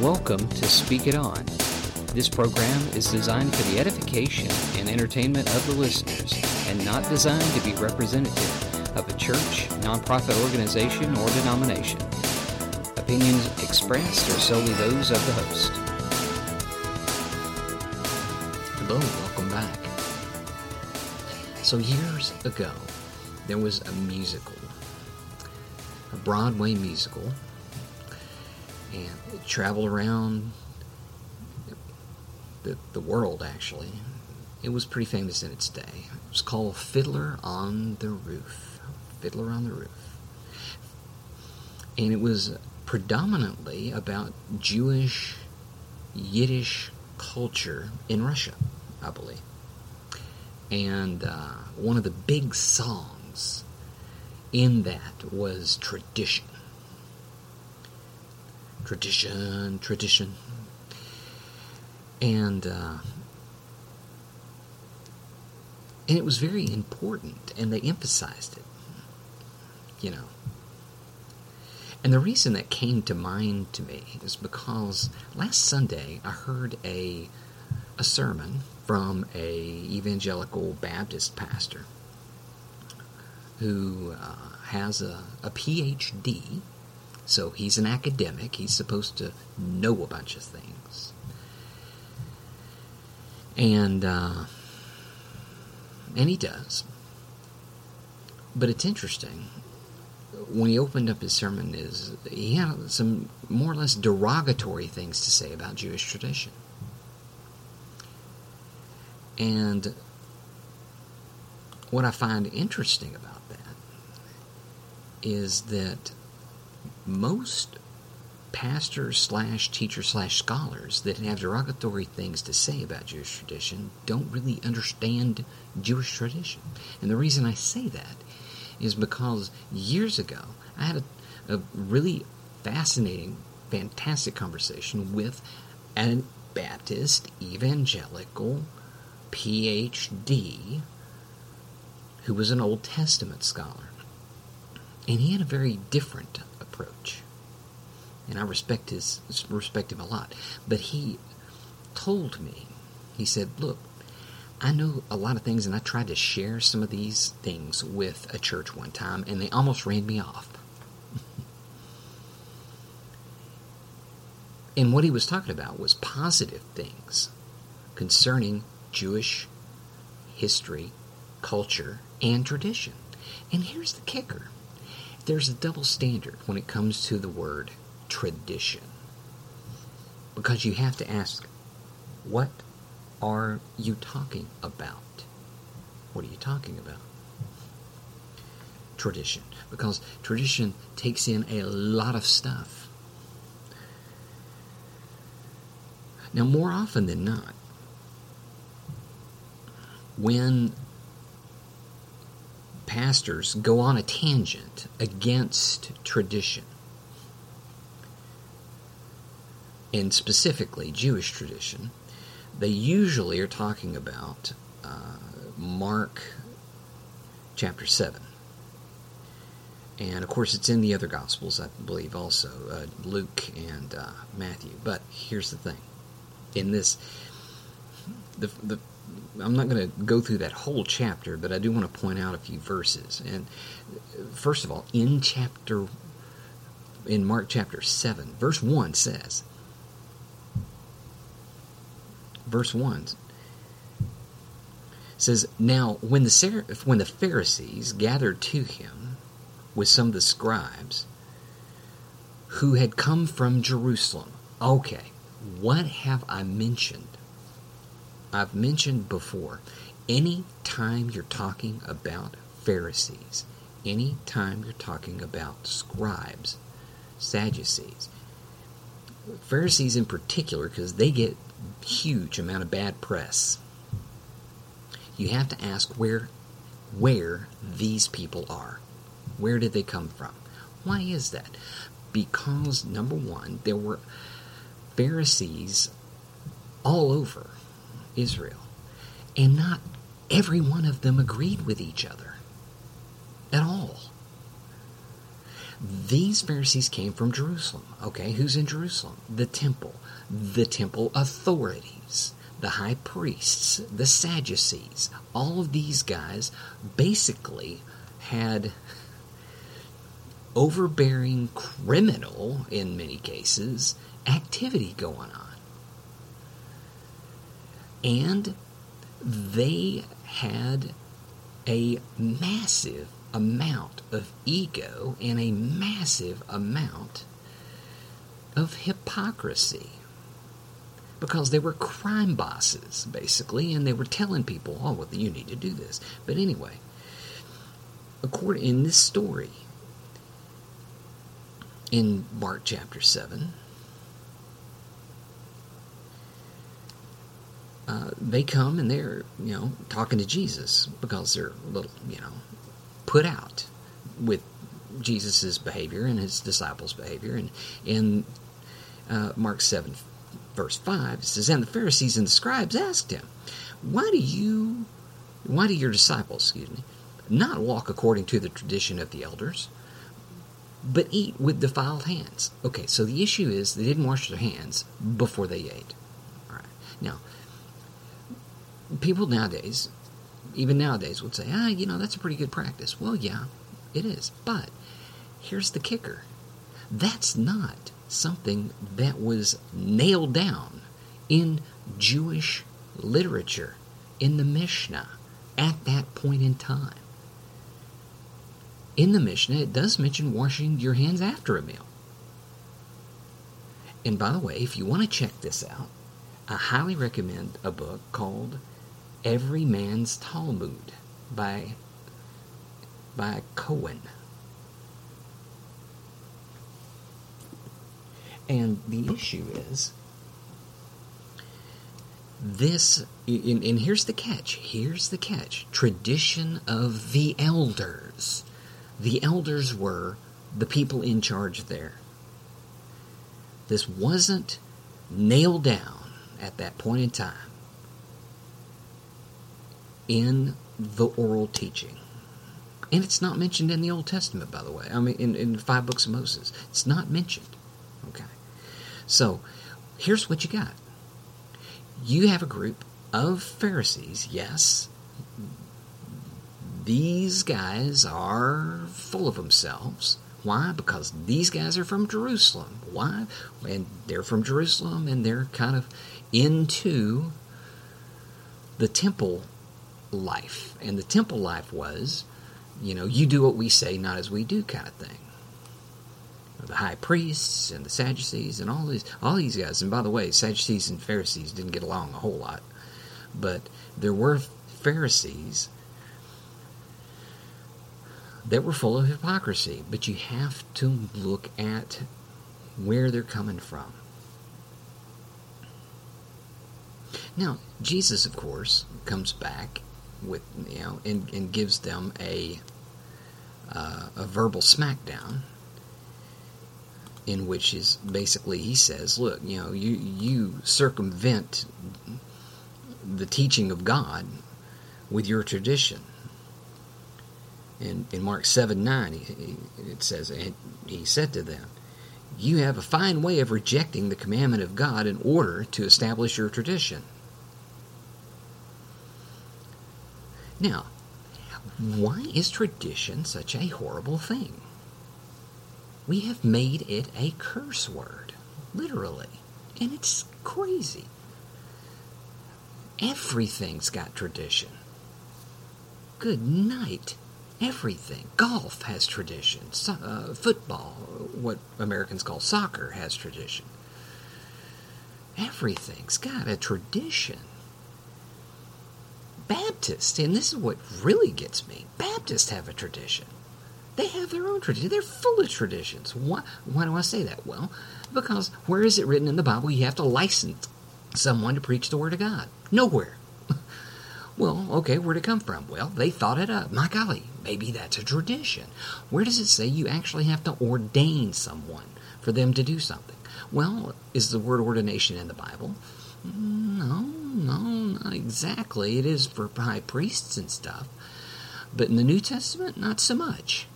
Welcome to Speak It On. This program is designed for the edification and entertainment of the listeners and not designed to be representative of a church, nonprofit organization, or denomination. Opinions expressed are solely those of the host. Hello, welcome back. So, years ago, there was a musical, a Broadway musical, and it traveled around the, the world, actually. It was pretty famous in its day. It was called Fiddler on the Roof. Fiddler on the Roof. And it was predominantly about Jewish, Yiddish culture in Russia, I believe. And uh, one of the big songs in that was Tradition. Tradition, tradition. And, uh, and it was very important, and they emphasized it, you know. And the reason that came to mind to me is because last Sunday I heard a a sermon from a evangelical Baptist pastor who uh, has a, a PhD, so he's an academic. He's supposed to know a bunch of things, and uh, and he does. But it's interesting when he opened up his sermon is he had some more or less derogatory things to say about Jewish tradition. And what I find interesting about that is that most pastors slash teachers slash scholars that have derogatory things to say about Jewish tradition don't really understand Jewish tradition. And the reason I say that is because years ago I had a, a really fascinating, fantastic conversation with an Baptist evangelical PhD who was an Old Testament scholar. And he had a very different approach. And I respect his respect him a lot. But he told me, he said, look, I know a lot of things, and I tried to share some of these things with a church one time, and they almost ran me off. and what he was talking about was positive things concerning Jewish history, culture, and tradition. And here's the kicker there's a double standard when it comes to the word tradition. Because you have to ask, what are you talking about? What are you talking about? Tradition. Because tradition takes in a lot of stuff. Now, more often than not, when pastors go on a tangent against tradition, and specifically Jewish tradition, they usually are talking about uh, Mark chapter 7. And of course, it's in the other Gospels, I believe, also uh, Luke and uh, Matthew. But here's the thing: in this, the the I'm not going to go through that whole chapter, but I do want to point out a few verses. And first of all, in chapter in Mark chapter 7, verse 1 says, verse 1 says, Now, when the, when the Pharisees gathered to him with some of the scribes who had come from Jerusalem, okay, what have I mentioned? I've mentioned before, any time you're talking about Pharisees, any time you're talking about scribes, Sadducees, Pharisees in particular, because they get huge amount of bad press. You have to ask where where these people are. Where did they come from? Why is that? Because number 1, there were Pharisees all over Israel. And not every one of them agreed with each other at all. These Pharisees came from Jerusalem. Okay, who's in Jerusalem? The temple, the temple authorities, the high priests, the Sadducees. All of these guys basically had overbearing criminal, in many cases, activity going on. And they had a massive amount of ego and a massive amount of hypocrisy. Because they were crime bosses, basically, and they were telling people, oh, well, you need to do this. But anyway, according in this story, in Mark chapter 7, uh, they come and they're, you know, talking to Jesus because they're a little, you know, put out with Jesus' behavior and his disciples' behavior. And in uh, Mark 7, verse 5, it says, And the Pharisees and the scribes asked him, Why do you, why do your disciples, excuse me, not walk according to the tradition of the elders, but eat with defiled hands? Okay, so the issue is they didn't wash their hands before they ate. All right. Now, people nowadays, even nowadays, would say, ah, you know, that's a pretty good practice. Well, yeah, it is. But here's the kicker that's not something that was nailed down in Jewish literature, in the Mishnah, at that point in time. In the Mishnah, it does mention washing your hands after a meal. And by the way, if you want to check this out, I highly recommend a book called Every Man's Talmud by by Cohen. And the issue is this and, and here's the catch here's the catch. Tradition of the elders. The elders were the people in charge there. This wasn't nailed down at that point in time in the oral teaching. And it's not mentioned in the Old Testament, by the way. I mean, in, in five books of Moses. It's not mentioned. Okay. So, here's what you got you have a group of Pharisees, yes. These guys are full of themselves. Why? Because these guys are from Jerusalem. Why? And they're from Jerusalem and they're kind of into the temple life. And the temple life was, you know, you do what we say, not as we do kind of thing. The high priests and the Sadducees and all these all these guys. And by the way, Sadducees and Pharisees didn't get along a whole lot. But there were Pharisees that were full of hypocrisy. But you have to look at where they're coming from. Now, Jesus, of course, comes back with you know and, and gives them a uh, a verbal smackdown in which is basically he says look you know you you circumvent the teaching of God with your tradition. In, in Mark 7 9 he, it says and he said to them you have a fine way of rejecting the commandment of God in order to establish your tradition Now, why is tradition such a horrible thing? We have made it a curse word, literally, and it's crazy. Everything's got tradition. Good night. Everything. Golf has tradition. So, uh, football, what Americans call soccer, has tradition. Everything's got a tradition. Baptists, and this is what really gets me Baptists have a tradition. They have their own tradition. They're full of traditions. Why, why do I say that? Well, because where is it written in the Bible you have to license someone to preach the Word of God? Nowhere. well, okay, where'd it come from? Well, they thought it up. My golly, maybe that's a tradition. Where does it say you actually have to ordain someone for them to do something? Well, is the word ordination in the Bible? Mm, no, no, not exactly. It is for high priests and stuff. But in the New Testament, not so much.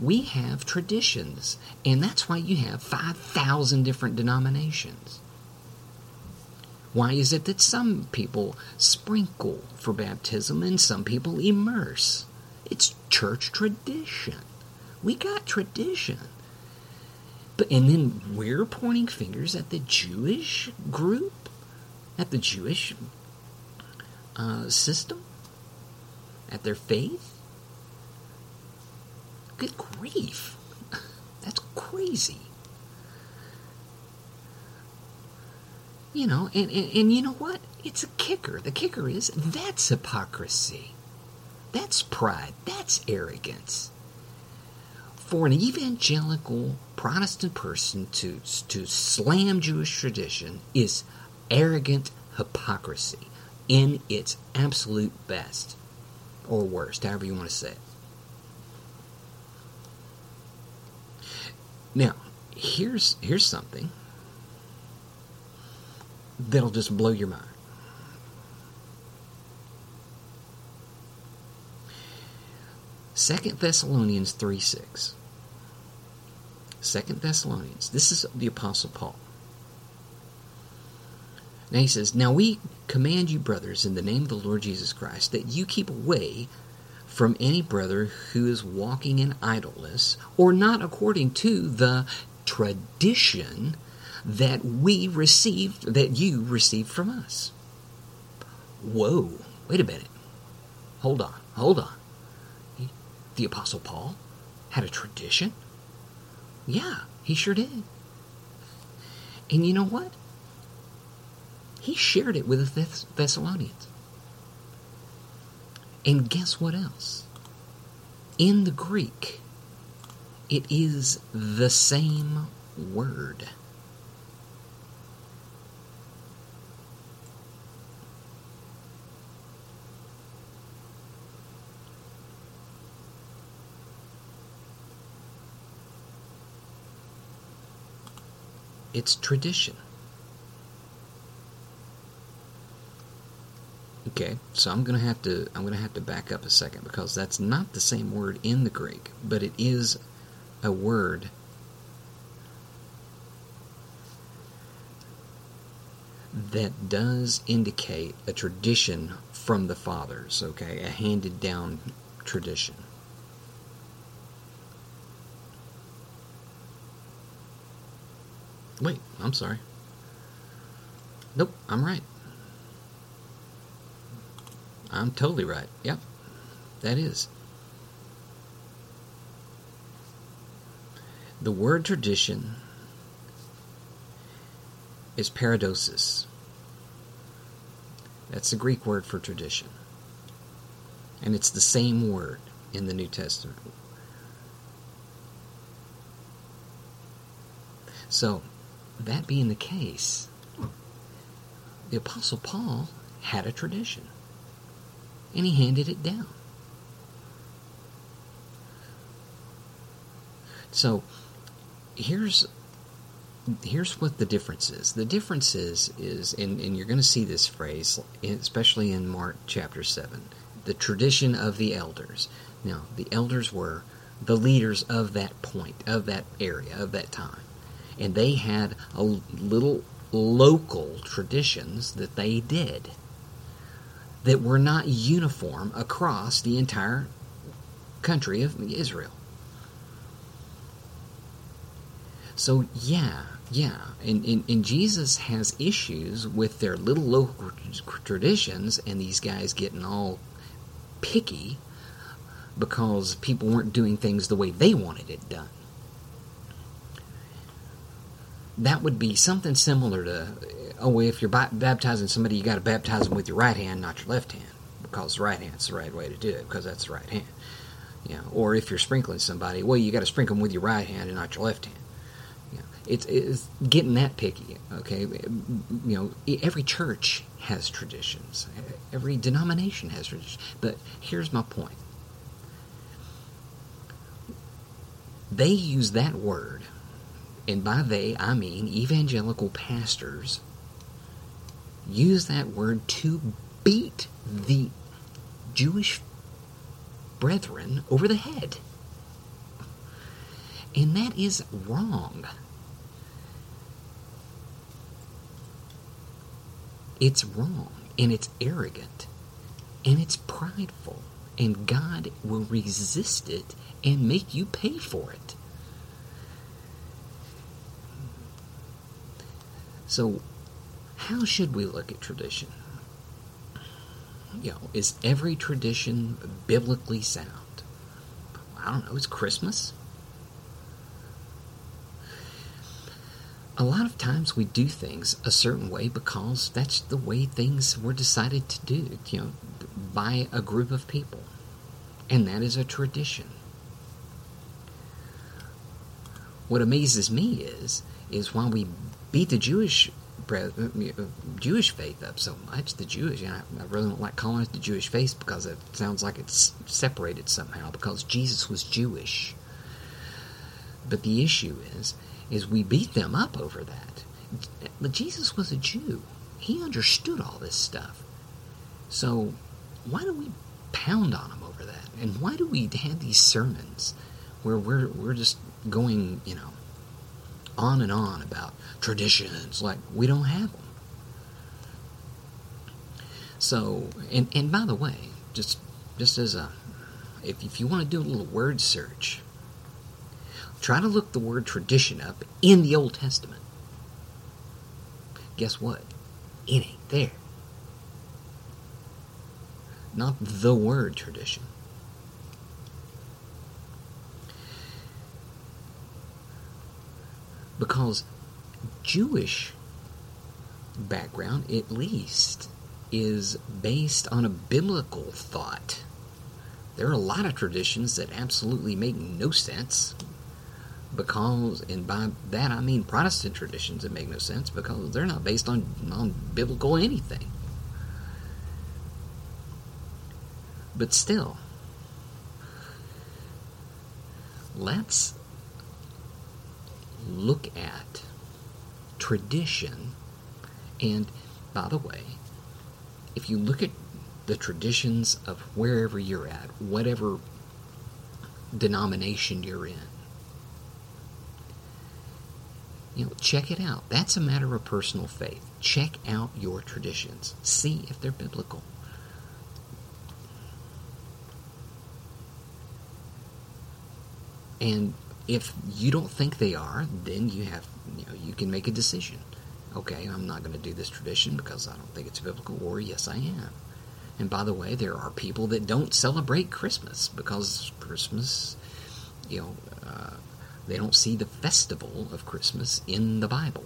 we have traditions, and that's why you have 5,000 different denominations. Why is it that some people sprinkle for baptism and some people immerse? It's church tradition. We got tradition. But and then we're pointing fingers at the Jewish group, at the Jewish uh, system, at their faith. Good grief. That's crazy. You know, and, and, and you know what? It's a kicker. The kicker is that's hypocrisy. That's pride. That's arrogance. For an evangelical Protestant person to, to slam Jewish tradition is arrogant hypocrisy in its absolute best or worst, however you want to say it. Now, here's here's something that'll just blow your mind. Second Thessalonians 3 6. Second Thessalonians. This is the Apostle Paul. Now he says, Now we command you, brothers, in the name of the Lord Jesus Christ, that you keep away from any brother who is walking in idleness or not according to the tradition that we received, that you received from us. Whoa, wait a minute. Hold on, hold on. The Apostle Paul had a tradition? Yeah, he sure did. And you know what? He shared it with the Thessalonians. And guess what else? In the Greek, it is the same word. It's tradition. Okay, so I'm gonna have to I'm gonna have to back up a second because that's not the same word in the Greek, but it is a word that does indicate a tradition from the fathers, okay, a handed down tradition. Wait, I'm sorry. Nope, I'm right. I'm totally right. Yep, that is. The word tradition is paradosis. That's the Greek word for tradition. And it's the same word in the New Testament. So, that being the case, the Apostle Paul had a tradition and he handed it down. So here's here's what the difference is. The difference is is and, and you're going to see this phrase especially in Mark chapter 7, the tradition of the elders. Now, the elders were the leaders of that point, of that area, of that time. And they had a little local traditions that they did that were not uniform across the entire country of Israel. So, yeah, yeah, and, and, and, Jesus has issues with their little local traditions and these guys getting all picky because people weren't doing things the way they wanted it done. That would be something similar to oh, if you're baptizing somebody, you got to baptize them with your right hand, not your left hand, because the right hand's the right way to do it, because that's the right hand. You know, or if you're sprinkling somebody, well, you got to sprinkle them with your right hand and not your left hand. You know, it's, it's getting that picky. Okay, you know, every church has traditions, every denomination has traditions. But here's my point: they use that word and by they I mean evangelical pastors use that word to beat the Jewish brethren over the head. And that is wrong. It's wrong and it's arrogant and it's prideful. And God will resist it and make you pay for it. So, how should we look at tradition? You know, is every tradition biblically sound? I don't know, it's Christmas. A lot of times we do things a certain way because that's the way things were decided to do, you know, by a group of people. And that is a tradition. What amazes me is is why we beat the Jewish uh, Jewish faith up so much. The Jewish, know, I really don't like calling it the Jewish faith because it sounds like it's separated somehow. Because Jesus was Jewish, but the issue is, is we beat them up over that. But Jesus was a Jew. He understood all this stuff. So why do we pound on him over that? And why do we have these sermons where we're we're just going, you know, on and on about traditions like we don't have them. So, and and by the way, just just as a if if you want to do a little word search, try to look the word tradition up in the Old Testament. Guess what? It ain't there. Not the word tradition. Because Jewish background, at least, is based on a biblical thought. There are a lot of traditions that absolutely make no sense because, and by that I mean Protestant traditions that make no sense because they're not based on, on biblical anything. But still, let's look at tradition. And by the way, if you look at the traditions of wherever you're at, whatever denomination you're in, you know, check it out. That's a matter of personal faith. Check out your traditions. See if they're biblical. And if you don't think they are, then you have you know you can make a decision. Okay, I'm not going to do this tradition because I don't think it's biblical, or yes, I am. And by the way, there are people that don't celebrate Christmas because Christmas, you know, uh, they don't see the festival of Christmas in the Bible.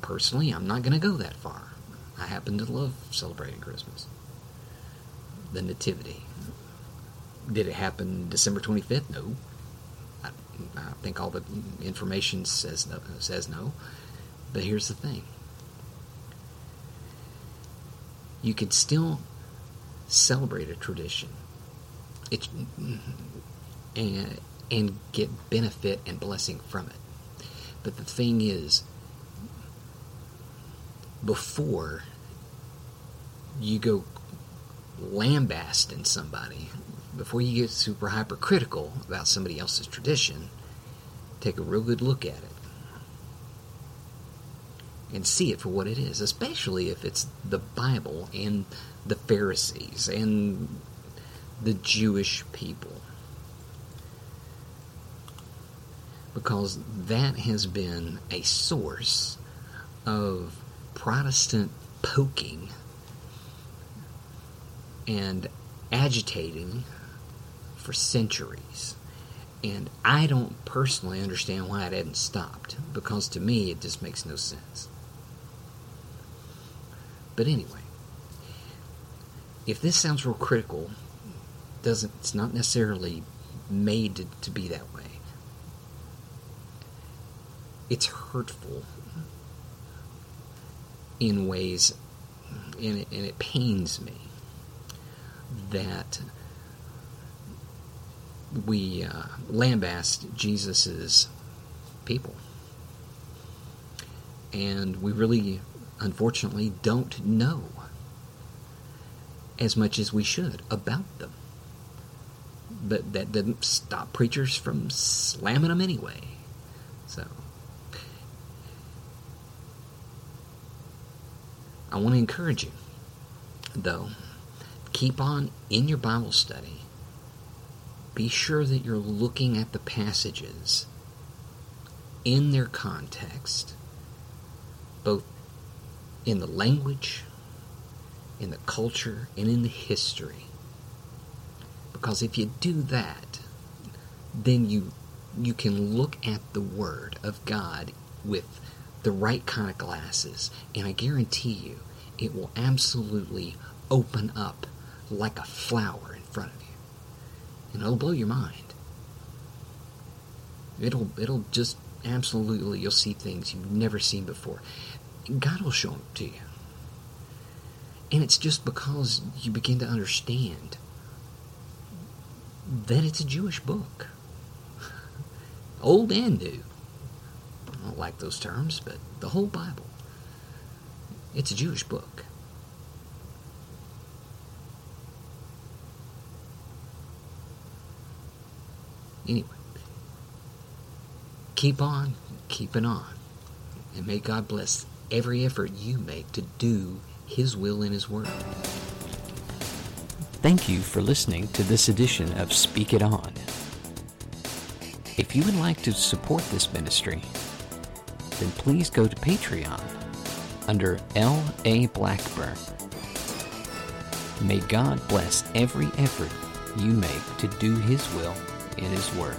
Personally, I'm not going to go that far. I happen to love celebrating Christmas, the Nativity. Did it happen December 25th? No. I, I think all the information says no, says no. But here's the thing. You could still celebrate a tradition. It, and and get benefit and blessing from it. But the thing is, before you go lambasting somebody before you get super hypercritical about somebody else's tradition, take a real good look at it and see it for what it is, especially if it's the Bible and the Pharisees and the Jewish people. Because that has been a source of Protestant poking and agitating for centuries. And I don't personally understand why it hadn't stopped, because to me it just makes no sense. But anyway, if this sounds real critical, doesn't it's not necessarily made to, to be that way. It's hurtful in ways, and it, and it pains me that we uh, lambast Jesus's people, and we really, unfortunately, don't know as much as we should about them but that didn't stop preachers from slamming them anyway. So, I want to encourage you, though, keep on in your Bible study. Be sure that you're looking at the passages in their context, both in the language, in the culture, and in the history. Because if you do that, then you you can look at the Word of God with the right kind of glasses, and I guarantee you, it will absolutely open up like a flower in front of you, it'll blow your mind. It'll it'll just absolutely you'll see things you've never seen before. God will show them to you. And it's just because you begin to understand that it's a Jewish book. Old and new. I don't like those terms, but the whole Bible. It's a Jewish book. Anyway, keep on keeping on. And may God bless every effort you make to do His will in His Word. Thank you for listening to this edition of Speak It On. If you would like to support this ministry, then please go to Patreon under L.A. Blackburn. May God bless every effort you make to do His will in His Word.